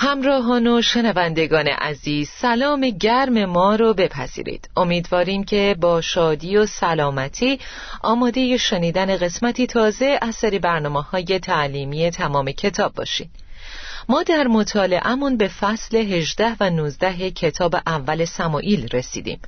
همراهان و شنوندگان عزیز سلام گرم ما رو بپذیرید. امیدواریم که با شادی و سلامتی آماده شنیدن قسمتی تازه از سری برنامه های تعلیمی تمام کتاب باشید. ما در مطالعهمون به فصل 18 و 19 کتاب اول سمایل رسیدیم.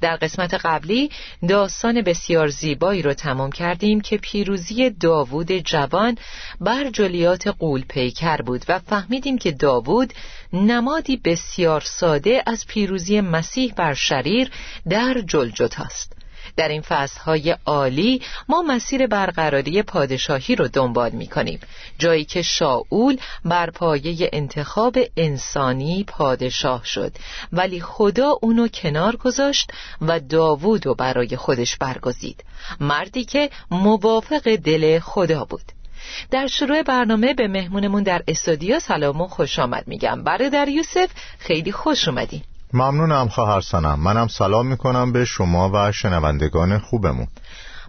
در قسمت قبلی داستان بسیار زیبایی رو تمام کردیم که پیروزی داوود جوان بر جلیات قول پیکر بود و فهمیدیم که داوود نمادی بسیار ساده از پیروزی مسیح بر شریر در جلجت است در این فصلهای عالی ما مسیر برقراری پادشاهی رو دنبال می کنیم جایی که شاول بر پایه انتخاب انسانی پادشاه شد. ولی خدا اونو کنار گذاشت و داوود رو برای خودش برگزید. مردی که موافق دل خدا بود. در شروع برنامه به مهمونمون در استودیو سلام و خوش آمد میگم. برادر یوسف خیلی خوش اومدین. ممنونم خواهر سنم. منم سلام می‌کنم به شما و شنوندگان خوبمون.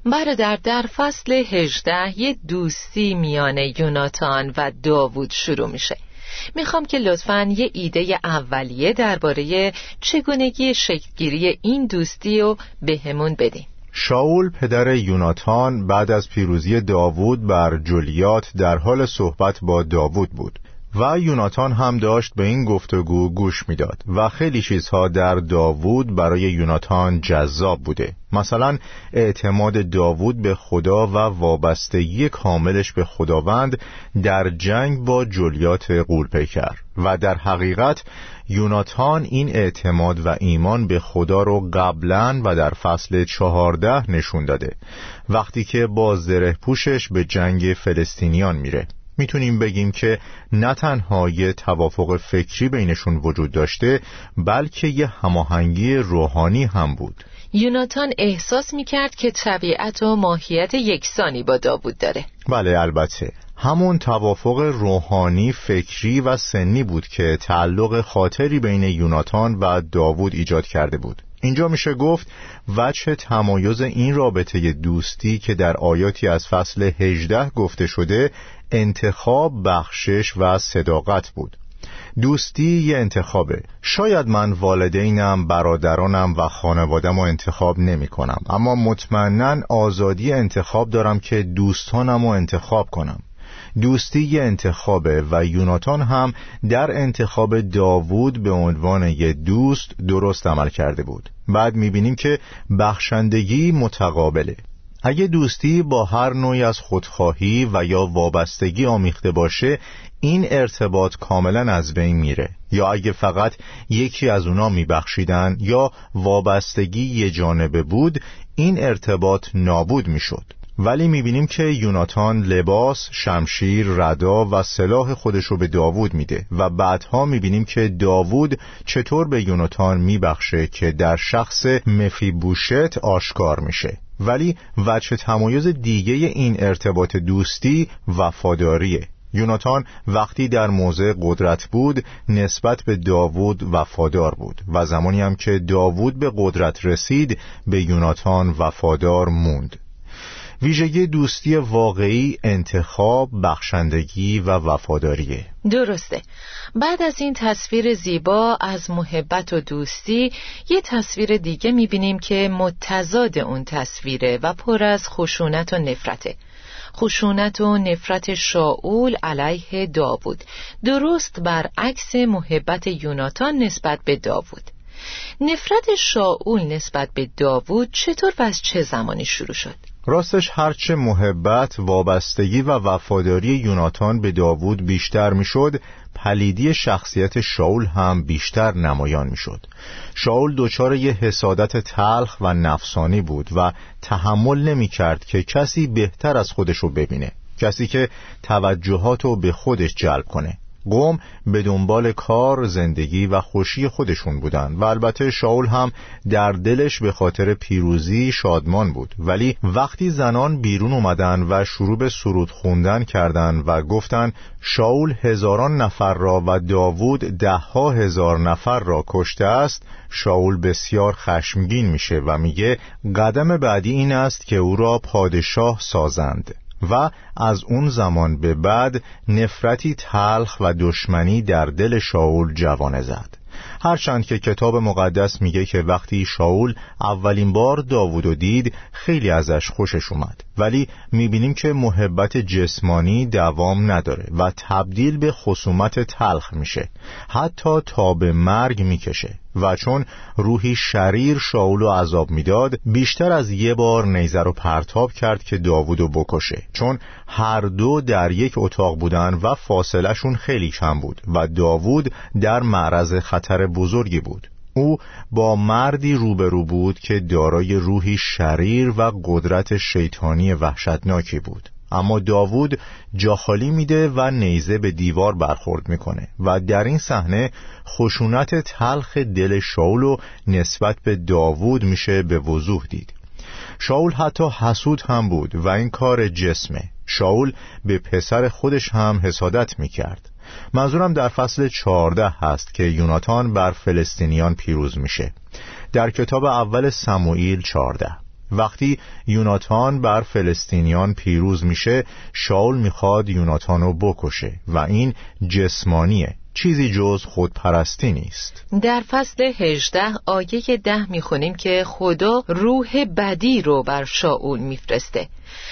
برادر در فصل 18 یه دوستی میان یوناتان و داوود شروع میشه. می‌خوام که لطفا یه ایده اولیه درباره چگونگی شکلگیری این دوستی رو بهمون بدین. شاول پدر یوناتان بعد از پیروزی داوود بر جولیات در حال صحبت با داوود بود. و یوناتان هم داشت به این گفتگو گوش می‌داد و خیلی چیزها در داوود برای یوناتان جذاب بوده. مثلا اعتماد داوود به خدا و وابستگی کاملش به خداوند در جنگ با جلیات قولپیکر و در حقیقت یوناتان این اعتماد و ایمان به خدا رو قبلا و در فصل چهارده نشون داده. وقتی که با زره پوشش به جنگ فلسطینیان میره. می‌تونیم بگیم که نه تنها یه توافق فکری بینشون وجود داشته بلکه یه هماهنگی روحانی هم بود. یوناتان احساس می‌کرد که طبیعت و ماهیت یکسانی با داوود داره. بله البته. همون توافق روحانی فکری و سنی بود که تعلق خاطری بین یوناتان و داوود ایجاد کرده بود. اینجا میشه گفت وجه تمایز این رابطه دوستی که در آیاتی از فصل 18 گفته شده انتخاب بخشش و صداقت بود. دوستی یه انتخابه. شاید من والدینم برادرانم و خانوادم رو انتخاب نمی کنم اما مطمئنا آزادی انتخاب دارم که دوستانم رو انتخاب کنم. دوستی انتخابه و یوناتان هم در انتخاب داوود به عنوان یه دوست درست عمل کرده بود. بعد می‌بینیم که بخشندگی متقابله. اگه دوستی با هر نوعی از خودخواهی و یا وابستگی آمیخته باشه این ارتباط کاملا از بین میره. یا اگه فقط یکی از اونا میبخشیدن یا وابستگی یه جانبه بود این ارتباط نابود می‌شد. ولی می‌بینیم که یوناتان لباس، شمشیر، ردا و سلاح خودش رو به داوود میده و بعدها می‌بینیم که داوود چطور به یوناتان میبخشه که در شخص مفیبوشت آشکار میشه. ولی وجه تمایز دیگه این ارتباط دوستی وفاداریه. یوناتان وقتی در موضع قدرت بود نسبت به داوود وفادار بود و زمانی هم که داوود به قدرت رسید به یوناتان وفادار موند. ویژگی دوستی واقعی انتخاب، بخشندگی و وفاداریه. درسته. بعد از این تصویر زیبا از محبت و دوستی یه تصویر دیگه می‌بینیم که متضاد اون تصویره و پر از خشونت و نفرته. خشونت و نفرت شاول علیه داوود. درست برعکس محبت یوناتان نسبت به داوود. نفرت شاول نسبت به داوود چطور و از چه زمانی شروع شد؟ راستش هرچه محبت، وابستگی و وفاداری یوناتان به داوود بیشتر می‌شد، پلیدی شخصیت شاول هم بیشتر نمایان می‌شد. شاول دچار یه حسادت تلخ و نفسانی بود و تحمل نمی کرد که کسی بهتر از خودشو ببینه کسی که توجهاتو به خودش جلب کنه قوم به دنبال کار، زندگی و خوشی خودشون بودن و البته شاول هم در دلش به خاطر پیروزی شادمان بود. ولی وقتی زنان بیرون اومدن و شروع به سرود خوندن کردند و گفتن شاول هزاران نفر را و داوود دهها هزار نفر را کشته است شاول بسیار خشمگین میشه و میگه قدم بعدی این است که او را پادشاه سازند. و از اون زمان به بعد نفرتی تلخ و دشمنی در دل شاول جوانه زد. هرچند که کتاب مقدس میگه که وقتی شاول اولین بار داوودو دید خیلی ازش خوشش اومد. ولی می‌بینیم که محبت جسمانی دوام نداره و تبدیل به خصومت تلخ میشه. حتی تا به مرگ می‌کشه و چون روحی شریر شاول و عذاب می‌داد بیشتر از یه بار نیزه رو پرتاب کرد که داوودو بکشه. چون هر دو در یک اتاق بودن و فاصلهشون خیلی کم بود و داوود در معرض خطر بزرگی بود. او با مردی روبرو بود که دارای روحی شریر و قدرت شیطانی وحشتناکی بود. اما داوود جاخالی میده و نیزه به دیوار برخورد می‌کنه و در این صحنه خشونت تلخ دل شاول نسبت به داوود میشه به وضوح دید. شاول حتی حسود هم بود و این کار جسمه. شاول به پسر خودش هم حسادت می‌کرد. منظورم در فصل چهارده هست که یوناتان بر فلسطینیان پیروز میشه. در کتاب اول سموئیل چهارده. وقتی یوناتان بر فلسطینیان پیروز میشه شاول می‌خواد یوناتان رو بکشه و این جسمانیه. چیزی جز خودپرستی نیست. در فصل 18 آیه ده می‌خونیم که خدا روح بدی رو بر شاول میفرسته.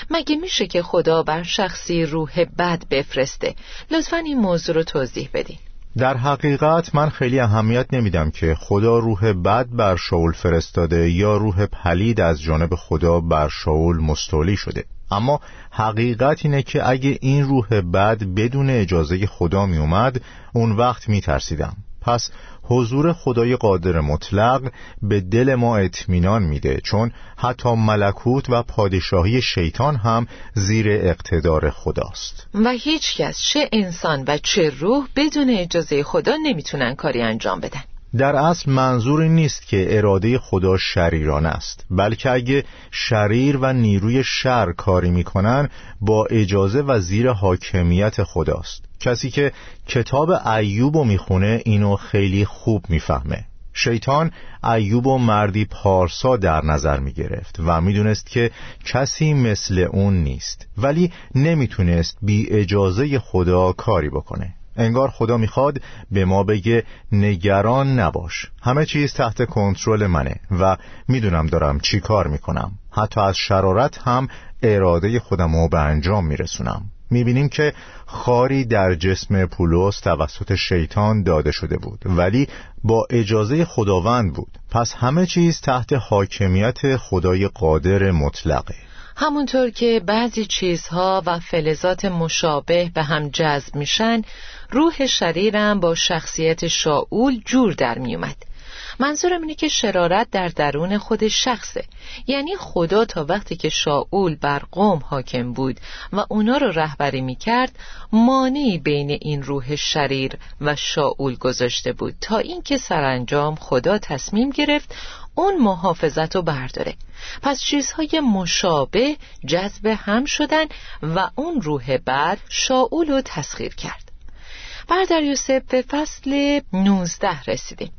مگه میشه که خدا بر شخصی روح بد بفرسته؟ لطفا این موضوع رو توضیح بدین. در حقیقت من خیلی اهمیت نمیدم که خدا روح بد بر شاول فرستاده یا روح پلید از جانب خدا بر شاول مستولی شده. اما حقیقت اینه که اگه این روح بد بدون اجازه خدا می اومد اون وقت می ترسیدم پس حضور خدای قادر مطلق به دل ما اطمینان میده چون حتی ملکوت و پادشاهی شیطان هم زیر اقتدار خداست. و هیچ کس چه انسان و چه روح بدون اجازه خدا نمی‌تونن کاری انجام بدن. در اصل منظور نیست که اراده خدا شریران است بلکه اگه شریر و نیروی شر کاری می‌کنن با اجازه و زیر حاکمیت خداست. کسی که کتاب ایوب رو می‌خونه اینو خیلی خوب می‌فهمه. شیطان ایوب و مردی پارسا در نظر می گرفت و می‌دونست که کسی مثل اون نیست ولی نمی‌تونست بی اجازه خدا کاری بکنه. انگار خدا می‌خواد به ما بگه نگران نباش. همه چیز تحت کنترل منه و می‌دونم دارم چی کار می‌کنم. حتی از شرارت هم اراده خودم رو به انجام میرسونم. می‌بینیم که خاری در جسم پولس توسط شیطان داده شده بود ولی با اجازه خداوند بود. پس همه چیز تحت حاکمیت خدای قادر مطلقه. همونطور که بعضی چیزها و فلزات مشابه به هم جذب میشن روح شریرم با شخصیت شاول جور در میومد. منظورم اینه که شرارت در درون خود شخصه. یعنی خدا تا وقتی که شاول بر قوم حاکم بود و اونا رو رهبری می‌کرد مانعی بین این روح شریر و شاول گذاشته بود تا اینکه سرانجام خدا تصمیم گرفت اون محافظت رو برداره. پس چیزهای مشابه جذب هم شدن و اون روح بعد شاول رو تسخیر کرد. بردر یوسف به فصل 19 رسیدیم.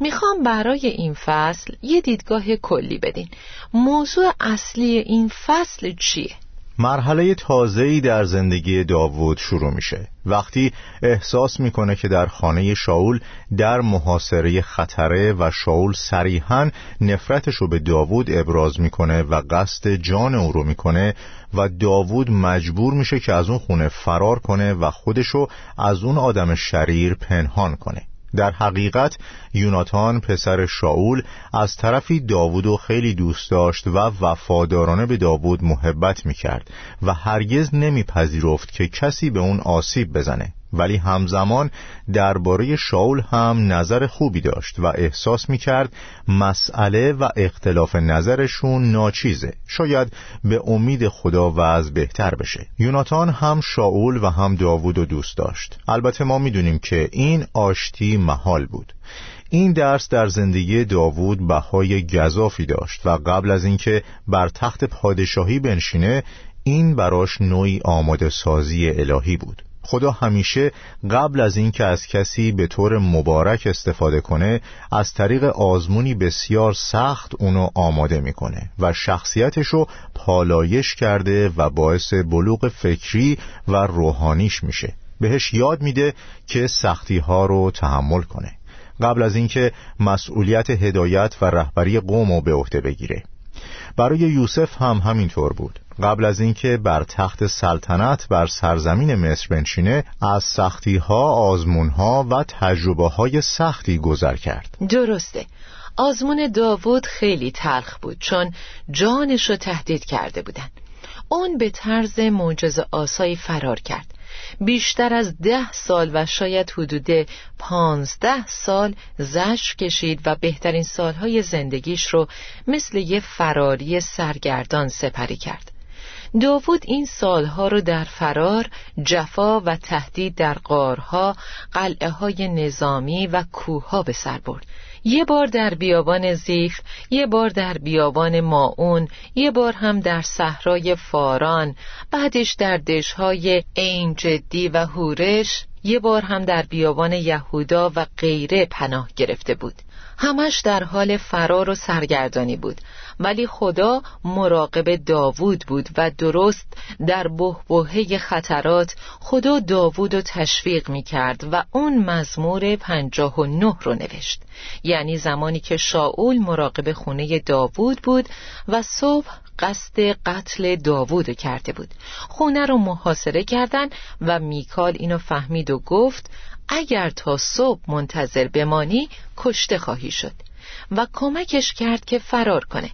می‌خوام برای این فصل یه دیدگاه کلی بدین. موضوع اصلی این فصل چیه؟ مرحله تازه‌ای در زندگی داوود شروع میشه. وقتی احساس می‌کنه که در خانه شاول در محاصره خطره و شاول صریحا نفرتش رو به داوود ابراز می‌کنه و قصد جان او رو می‌کنه و داوود مجبور میشه که از اون خونه فرار کنه و خودشو از اون آدم شریر پنهان کنه. در حقیقت یوناتان پسر شاول از طرفی داوود و خیلی دوست داشت و وفادارانه به داوود محبت می‌کرد و هرگز نمیپذیرفت که کسی به اون آسیب بزنه. ولی همزمان درباره شاول هم نظر خوبی داشت و احساس می‌کرد مسئله و اختلاف نظرشون ناچیزه. شاید به امید خدا وضع بهتر بشه. یوناتان هم شاول و هم داوود و دوست داشت. البته ما می‌دونیم که این آشتی محال بود. این درس در زندگی داوود بهای گذافی داشت و قبل از اینکه بر تخت پادشاهی بنشینه این براش نوعی آماده سازی الهی بود. خدا همیشه قبل از اینکه از کسی به طور مبارک استفاده کنه از طریق آزمونی بسیار سخت اونو آماده می‌کنه و شخصیتشو پالایش کرده و باعث بلوغ فکری و روحانیش میشه. بهش یاد میده که سختی ها رو تحمل کنه. قبل از اینکه مسئولیت هدایت و رهبری قوم رو به عهده بگیره. برای یوسف هم همینطور بود. قبل از اینکه بر تخت سلطنت بر سرزمین مصر بنشینه از سختی ها، آزمون ها و تجربه های سختی گذر کرد. درسته. آزمون داوود خیلی تلخ بود چون جانش رو تهدید کرده بودن. اون به طرز معجز آسایی فرار کرد. بیشتر از ده سال و شاید حدود پانزده سال زش کشید و بهترین سالهای زندگیش رو مثل یه فراری سرگردان سپری کرد. داوود این سالها رو در فرار جفا و تهدید در قارها قلعه های نظامی و کوهها به سر برد. یه بار در بیابان زیف یه بار در بیابان ماون یه بار هم در صحرای فاران بعدش در دشهای عین جدی و هورش یه بار هم در بیابان یهودا و غیره پناه گرفته بود. همش در حال فرار و سرگردانی بود. ولی خدا مراقب داوود بود و درست در بهبهه خطرات خدا داوود رو تشویق می کرد و اون مزمور پنجاه و نه رو نوشت. یعنی زمانی که شاول مراقب خونه داوود بود و صبح قصد قتل داوود کرده بود. خونه رو محاصره کردن و میکال اینو فهمید و گفت اگر تا صبح منتظر بمانی کشته خواهی شد. و کمکش کرد که فرار کنه.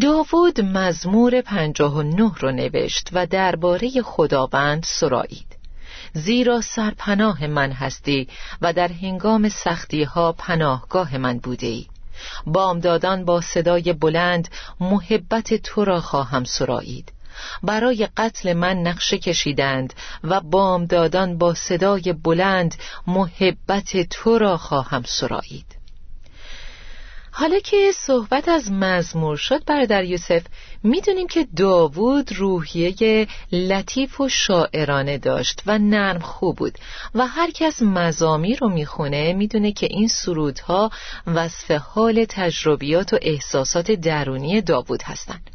داوود مزمور پنجاه و نه رو نوشت و درباره خداوند سرایید. زیرا سرپناه من هستی و در هنگام سختی ها پناهگاه من بوده ای بامدادان با صدای بلند محبت تو را خواهم سرایید. برای قتل من نقشه کشیدند و بامدادان با صدای بلند محبت تو را خواهم سرایید. حالا که صحبت از مزمور شد برادر یوسف می‌دونیم که داوود روحیه لطیف و شاعرانه داشت و نرم خوب بود و هر کس مزامی رو می‌خونه می‌دونه که این سرودها وصف حال تجربیات و احساسات درونی داوود هستند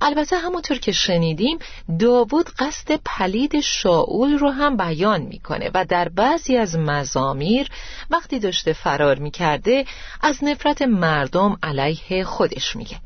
البته همونطور که شنیدیم داوود قصد پلید شاول رو هم بیان می‌کنه و در بعضی از مزامیر وقتی داشته فرار می‌کرده از نفرت مردم علیه خودش میگه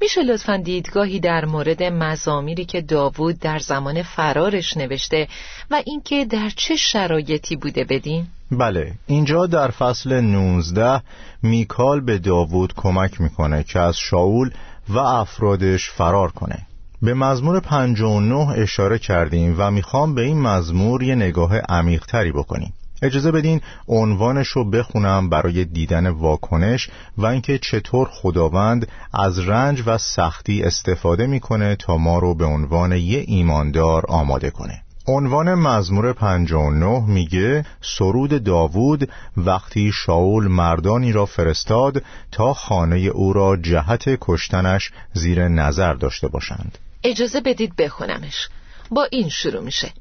میشه لطفا دیدگاهی در مورد مزامیری که داوود در زمان فرارش نوشته و اینکه در چه شرایطی بوده بدین؟ بله اینجا در فصل 19 میکال به داوود کمک می‌کنه که از شاول و افرادش فرار کنه. به مزمور 59 اشاره کردیم و می‌خوام به این مزمور یه نگاه عمیقتری بکنیم. اجازه بدین عنوانش رو بخونم برای دیدن واکنش و اینکه چطور خداوند از رنج و سختی استفاده می‌کنه تا ما رو به عنوان یه ایماندار آماده کنه. عنوان مزمور 59 میگه سرود داوود وقتی شاول مردانی را فرستاد تا خانه او را جهت کشتنش زیر نظر داشته باشند. اجازه بدید بخونمش. با این شروع میشه.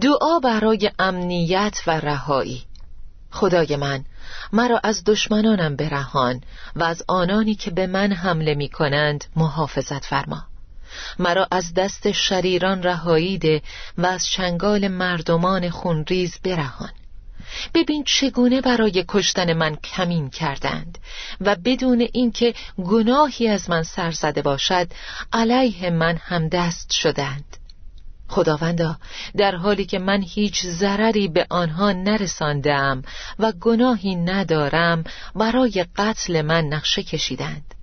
دعا برای امنیت و رهایی. خدای من مرا از دشمنانم برهان و از آنانی که به من حمله می کنند محافظت فرما. مرا از دست شریران رهایی ده و از شنگال مردمان خونریز برهان. ببین چگونه برای کشتن من کمین کردند و بدون اینکه گناهی از من سر زده باشد علیه من هم دست شدند. خداوندا در حالی که من هیچ ضرری به آنها نرساندم و گناهی ندارم برای قتل من نقشه کشیدند.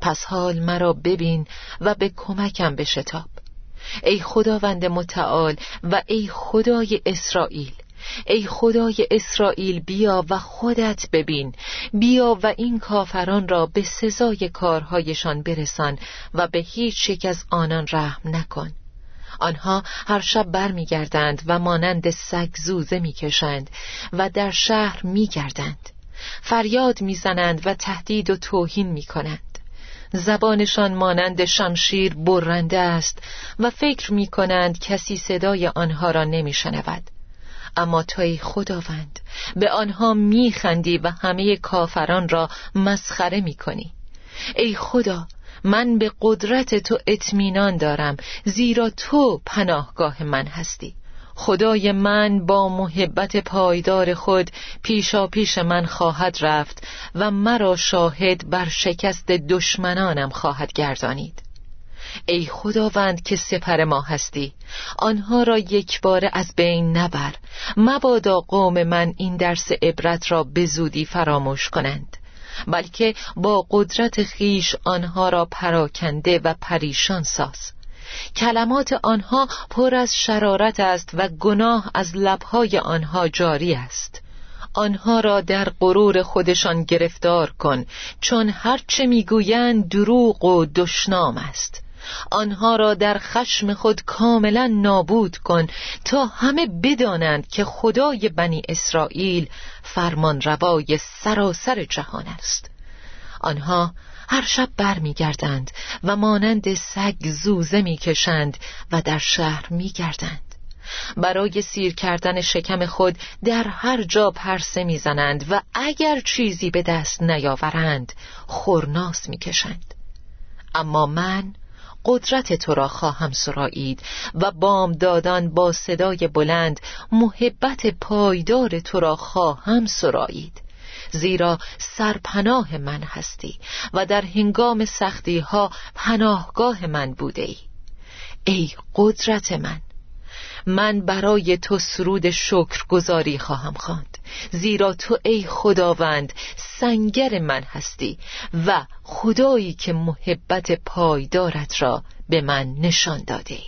پس حال مرا ببین و به کمکم بشتاب. ای خداوند متعال و ای خدای اسرائیل ای خدای اسرائیل بیا و خودت ببین. بیا و این کافران را به سزای کارهایشان برسان و به هیچ یک از آنان رحم نکن. آنها هر شب برمیگردند و مانند سگ زوزه می‌کشند و در شهر میگردند. فریاد می‌زنند و تهدید و توهین می‌کنند. زبانشان مانند شمشیر برنده است و فکر می کنند کسی صدای آنها را نمی شنود. اما توی خداوند به آنها میخندی و همه کافران را مسخره می کنی. ای خدا من به قدرت تو اطمینان دارم زیرا تو پناهگاه من هستی خدای من با محبت پایدار خود پیشا پیش من خواهد رفت و مرا شاهد بر شکست دشمنانم خواهد گردانید. ای خداوند که سپر ما هستی آنها را یک بار از بین نبر. مبادا قوم من این درس عبرت را به زودی فراموش کنند. بلکه با قدرت خیش آنها را پراکنده و پریشان ساز. کلمات آنها پر از شرارت است و گناه از لبهای آنها جاری است. آنها را در غرور خودشان گرفتار کن چون هرچه می‌گویند دروغ و دشنام است. آنها را در خشم خود کاملا نابود کن تا همه بدانند که خدای بنی اسرائیل فرمان روای سراسر جهان است. آنها هر شب برمیگردند و مانند سگ زوزه می‌کشند و در شهر میگردند. برای سیر کردن شکم خود در هر جا پرسه می‌زنند و اگر چیزی به دست نیاورند خورناس می‌کشند. اما من قدرت تو را خواهم سرایید و بام دادن با صدای بلند محبت پایدار تو را خواهم سرایید. زیرا سرپناه من هستی و در هنگام سختی ها پناهگاه من بوده ای. ای قدرت من من برای تو سرود شکر گذاری خواهم خواند. زیرا تو ای خداوند سنگر من هستی و خدایی که محبت پایدارت را به من نشان داده.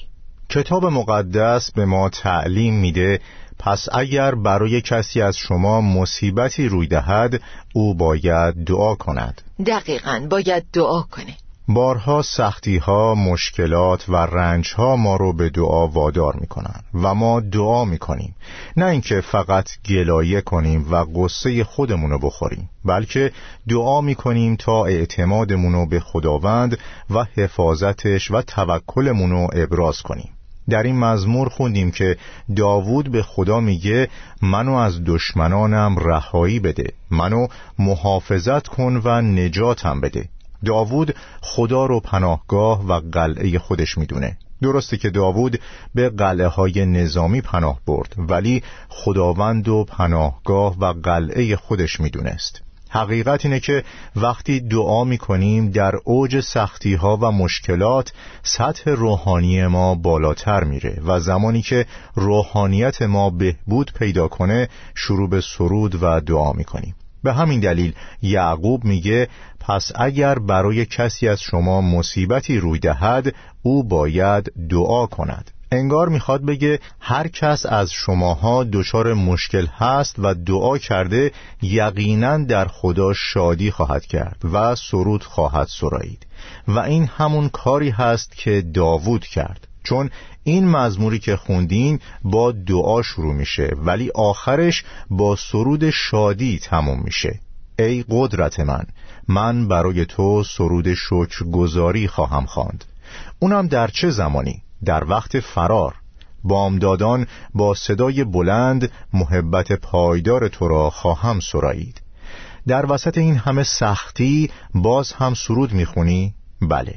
کتاب مقدس به ما تعلیم میده پس اگر برای کسی از شما مصیبتی روی دهد او باید دعا کند. دقیقا باید دعا کنه. بارها سختی ها، مشکلات و رنج ها ما رو به دعا وادار می‌کنن و ما دعا می‌کنیم. نه اینکه فقط گلایه کنیم و قصه خودمون رو بخوریم بلکه دعا می‌کنیم تا اعتمادمون رو به خداوند و حفاظتش و توکلمون رو ابراز کنیم. در این مزمور خوندیم که داوود به خدا میگه منو از دشمنانم رهایی بده منو محافظت کن و نجاتم بده. داوود خدا رو پناهگاه و قلعه خودش می‌دونه. درسته که داوود به قلعه های نظامی پناه برد ولی خداوند و پناهگاه و قلعه خودش می‌دونست. حقیقت اینه که وقتی دعا می‌کنیم در اوج سختی ها و مشکلات سطح روحانی ما بالاتر میره و زمانی که روحانیت ما بهبود پیدا کنه شروع به سرود و دعا می‌کنیم. به همین دلیل یعقوب میگه پس اگر برای کسی از شما مصیبتی روی دهد او باید دعا کند. انگار می‌خواد بگه هر کس از شماها دچار مشکل هست و دعا کرده یقینا در خدا شادی خواهد کرد و سرود خواهد سرایید. و این همون کاری هست که داوود کرد. چون این مزموری که خوندین با دعا شروع میشه ولی آخرش با سرود شادی تموم میشه. ای قدرت من من برای تو سرود شکر گذاری خواهم خواند. اونم در چه زمانی؟ در وقت فرار. بامدادان با صدای بلند محبت پایدار تو را خواهم سرایید. در وسط این همه سختی باز هم سرود می‌خونی؟ بله.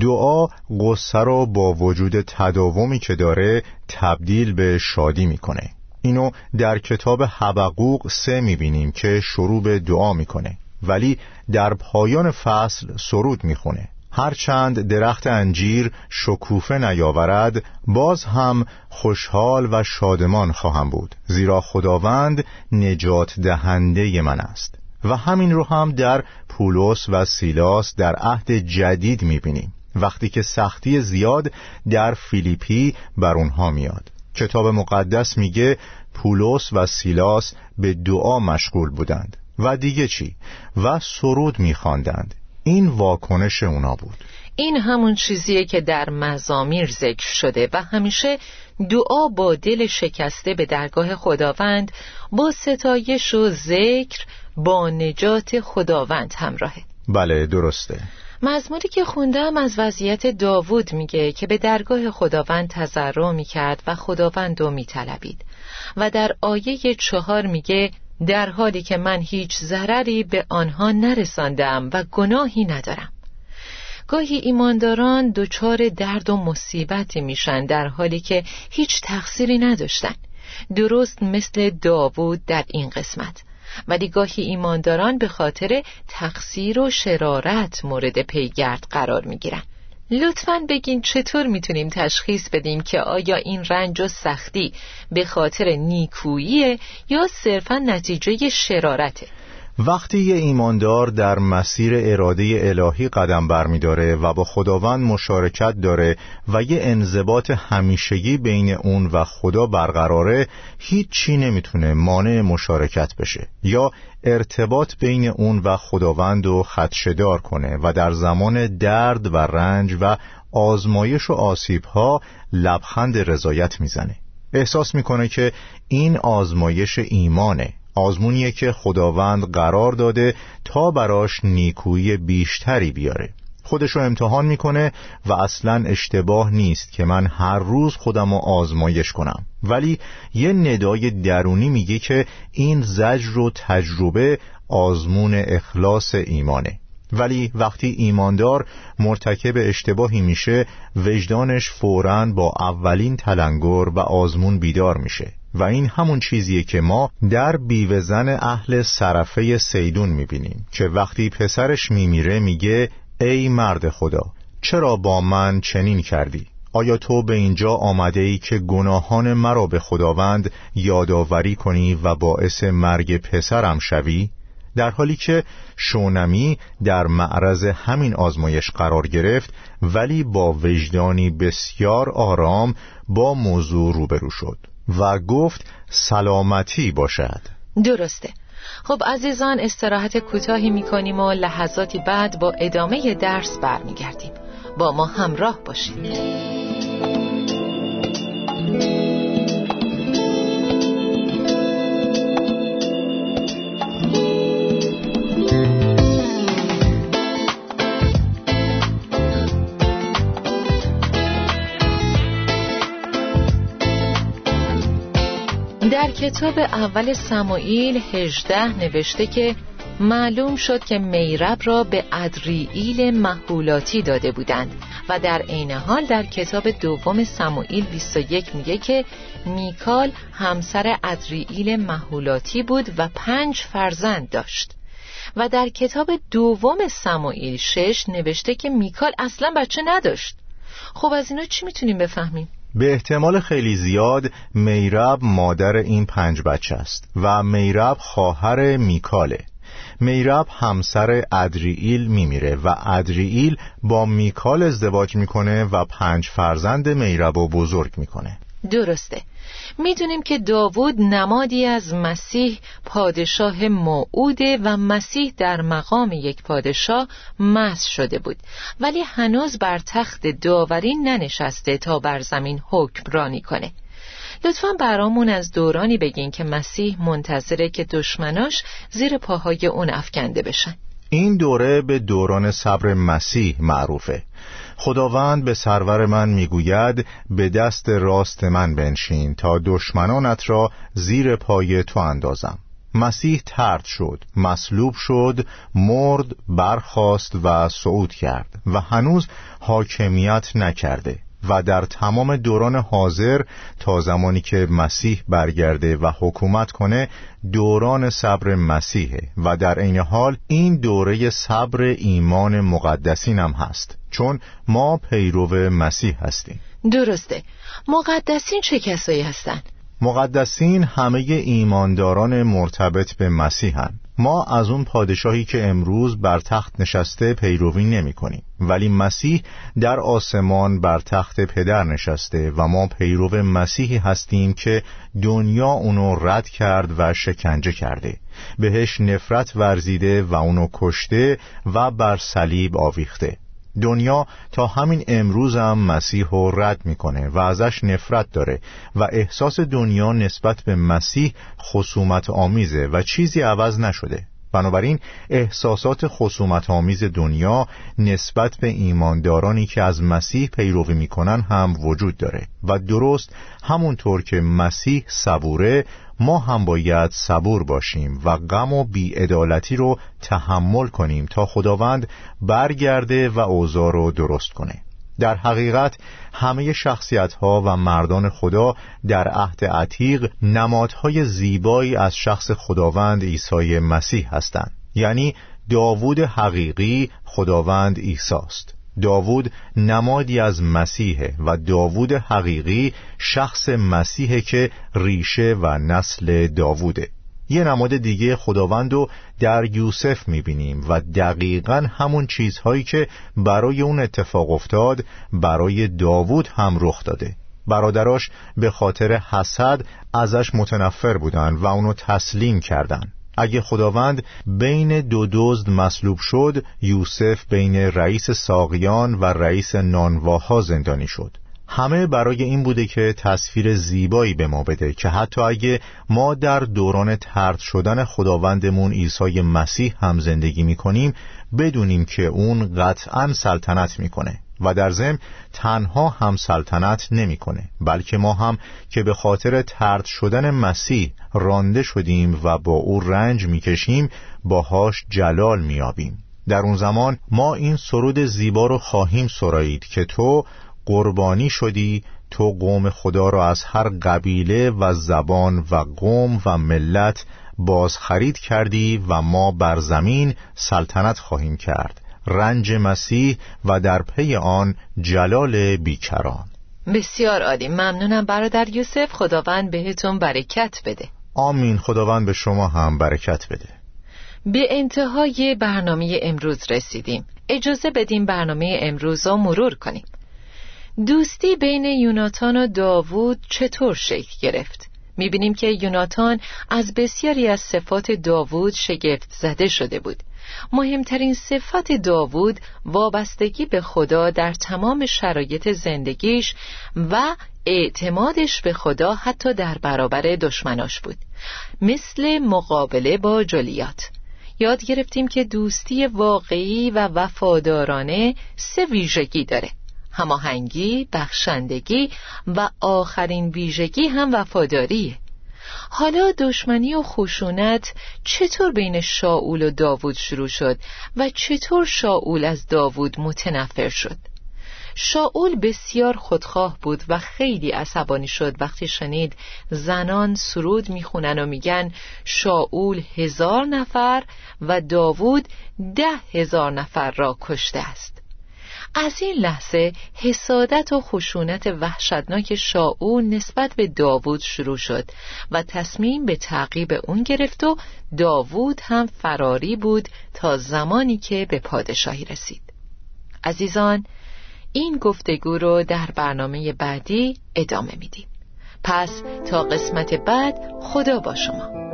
دعا قصه را با وجود تداومی که داره تبدیل به شادی می‌کنه. اینو در کتاب حبقوق سه می‌بینیم که شروع به دعا می‌کنه. ولی در پایان فصل سرود می‌خونه. هرچند درخت انجیر شکوفه نیاورد باز هم خوشحال و شادمان خواهم بود زیرا خداوند نجات دهنده من است. و همین رو هم در پولس و سیلاس در عهد جدید می‌بینیم وقتی که سختی زیاد در فیلیپی بر اونها میاد. کتاب مقدس میگه پولس و سیلاس به دعا مشغول بودند. و دیگه چی؟ و سرود میخواندند. این واکنش اونا بود. این همون چیزیه که در مزامیر ذکر شده و همیشه دعا با دل شکسته به درگاه خداوند با ستایش و ذکر با نجات خداوند همراهه. بله درسته. مزموری که خوندم از وضعیت داوود میگه که به درگاه خداوند تضرع می‌کرد و خداوند رو میطلبید. و در آیه چهار میگه در حالی که من هیچ ضرری به آنها نرساندم و گناهی ندارم. گاهی ایمانداران دچار درد و مصیبتی میشن در حالی که هیچ تقصیری نداشتن. درست مثل داوود در این قسمت. ولی گاهی ایمانداران به خاطر تقصیر و شرارت مورد پیگرد قرار می‌گیرن. لطفا بگین چطور می‌تونیم تشخیص بدیم که آیا این رنج و سختی به خاطر نیکویی یا صرفا نتیجه شرارته؟ وقتی یه ایماندار در مسیر اراده الهی قدم برمیداره و با خداوند مشارکت داره و یه انضباط همیشگی بین اون و خدا برقراره هیچ چی نمی‌تونه مانع مشارکت بشه یا ارتباط بین اون و خداوند رو خدشدار کنه و در زمان درد و رنج و آزمایش و آسیب ها لبخند رضایت می‌زنه. احساس می‌کنه که این آزمایش ایمانه. آزمونیه که خداوند قرار داده تا براش نیکویی بیشتری بیاره. خودشو امتحان می‌کنه و اصلا اشتباه نیست که من هر روز خودم رو آزمایش کنم. ولی یه ندای درونی میگه که این زجر و تجربه آزمون اخلاص ایمانه. ولی وقتی ایماندار مرتکب اشتباهی میشه وجدانش فوراً با اولین تلنگر و آزمون بیدار میشه. و این همون چیزیه که ما در بیوزن اهل سرفه سیدون می‌بینیم که وقتی پسرش میمیره میگه ای مرد خدا چرا با من چنین کردی؟ آیا تو به اینجا آمده ای که گناهان مرا به خداوند یادآوری کنی و باعث مرگ پسرم شوی؟ در حالی که شونمی در معرض همین آزمایش قرار گرفت ولی با وجدانی بسیار آرام با موضوع روبرو شد و گفت سلامتی باشد. درسته. خب عزیزان استراحت کوتاهی می‌کنیم و لحظاتی بعد با ادامه درس برمیگردیم. با ما همراه باشید. در کتاب اول سمایل 18 نوشته که معلوم شد که میرب را به ادریئیل محولاتی داده بودند و در عین حال در کتاب دوم سموئیل 21 میگه که میکال همسر ادریئیل محولاتی بود و پنج فرزند داشت و در کتاب دوم سموئیل 6 نوشته که میکال اصلا بچه نداشت خب از اینا چی می‌تونیم بفهمیم؟ به احتمال خیلی زیاد میرب مادر این پنج بچه است و میرب خواهر میکاله. میرب همسر ادریئیل میمیره و ادریئیل با میکال ازدواج می‌کنه و پنج فرزند میرب و بزرگ می‌کنه. درسته. می‌دونیم که داوود نمادی از مسیح پادشاه موعوده و مسیح در مقام یک پادشاه مس شده بود. ولی هنوز بر تخت داوری ننشسته تا بر زمین حکمرانی کنه. لطفا برامون از دورانی بگین که مسیح منتظره که دشمناش زیر پاهای اون افکنده بشن. این دوره به دوران صبر مسیح معروفه. خداوند به سرور من می‌گوید به دست راست من بنشین تا دشمنانت را زیر پای تو اندازم. مسیح ترد شد مصلوب شد مرد برخاست و صعود کرد و هنوز حاکمیت نکرده. و در تمام دوران حاضر تا زمانی که مسیح برگرده و حکومت کنه دوران صبر مسیحه و در عین حال این دوره صبر ایمان مقدسین هم هست چون ما پیرو مسیح هستیم. درسته. مقدسین چه کسایی هستند؟ مقدسین همه ایمانداران مرتبط به مسیحن. ما از اون پادشاهی که امروز بر تخت نشسته پیروی نمی کنیم. ولی مسیح در آسمان بر تخت پدر نشسته و ما پیرو مسیحی هستیم که دنیا اونو رد کرد و شکنجه کرده. بهش نفرت ورزیده و اونو کشته و بر صلیب آویخته. دنیا تا همین امروز هم مسیح رو رد می‌کنه و ازش نفرت داره و احساس دنیا نسبت به مسیح خصومت آمیزه و چیزی عوض نشده. بنابراین احساسات خصومت آمیز دنیا نسبت به ایماندارانی که از مسیح پیروی می‌کنن هم وجود داره و درست همونطور که مسیح صبوره ما هم باید صبور باشیم و غم و بیعدالتی رو تحمل کنیم تا خداوند برگرده و اوضاع رو درست کنه. در حقیقت همه شخصیت ها و مردان خدا در عهد عتیق نمادهای زیبایی از شخص خداوند عیسی مسیح هستند. یعنی داوود حقیقی خداوند عیسی است. داوود نمادی از مسیحه و داوود حقیقی شخص مسیحه که ریشه و نسل داووده. یه نماد دیگه خداوند رو در یوسف می‌بینیم و دقیقا همون چیزهایی که برای اون اتفاق افتاد برای داوود هم رخ داده. برادراش به خاطر حسد ازش متنفر بودن و اونو تسلیم کردن. اگه خداوند بین دو دزد مصلوب شد یوسف بین رئیس ساقیان و رئیس نانواها زندانی شد. همه برای این بوده که تصویر زیبایی به ما بده که حتی اگه ما در دوران ترد شدن خداوندمون عیسی مسیح هم زندگی می‌کنیم بدونیم که اون قطعا سلطنت می‌کنه. و در ضمن تنها هم سلطنت نمی‌کنه بلکه ما هم که به خاطر ترد شدن مسیح رانده شدیم و با او رنج می‌کشیم باهاش جلال میابیم در اون زمان ما این سرود زیبا رو خواهیم سرایید که تو قربانی شدی تو قوم خدا را از هر قبیله و زبان و قوم و ملت باز خرید کردی و ما بر زمین سلطنت خواهیم کرد. رنج مسیح و در پی آن جلال بیکران. بسیار عالی. ممنونم برادر یوسف. خداوند بهتون برکت بده. آمین. خداوند به شما هم برکت بده. به انتهای برنامه امروز رسیدیم. اجازه بدیم برنامه امروز رو مرور کنیم. دوستی بین یوناتان و داوود چطور شکل گرفت؟ می‌بینیم که یوناتان از بسیاری از صفات داوود شگفت زده شده بود. مهمترین صفت داوود وابستگی به خدا در تمام شرایط زندگیش و اعتمادش به خدا حتی در برابر دشمناش بود. مثل مقابله با جلیات. یاد گرفتیم که دوستی واقعی و وفادارانه سه ویژگی داره. هماهنگی، بخشندگی و آخرین ویژگی هم وفاداریه. حالا دشمنی و خشونت چطور بین شاول و داوود شروع شد و چطور شاول از داوود متنفر شد؟ شاول بسیار خودخواه بود و خیلی عصبانی شد. وقتی شنید زنان سرود می‌خونن و میگن شاول هزار نفر و داوود ده هزار نفر را کشته است. از این لحظه حسادت و خشونت وحشتناک شاول نسبت به داوود شروع شد و تصمیم به تعقیب اون گرفت و داوود هم فراری بود تا زمانی که به پادشاهی رسید. عزیزان این گفتگو رو در برنامه بعدی ادامه میدیم. پس تا قسمت بعد خدا با شما.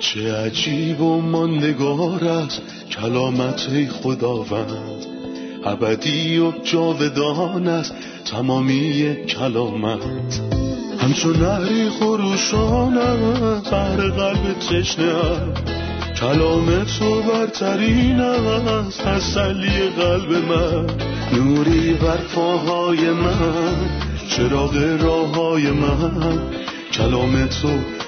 چه عجیب و ماندگار است کلامت خداوند. ابدی و جاودان است تمامی کلامت. همچون نهری است بر قلب تشنه کلام تو برترین است تسلی قلب من. نوری بر پاهای من چراغ راه های من. کلام تو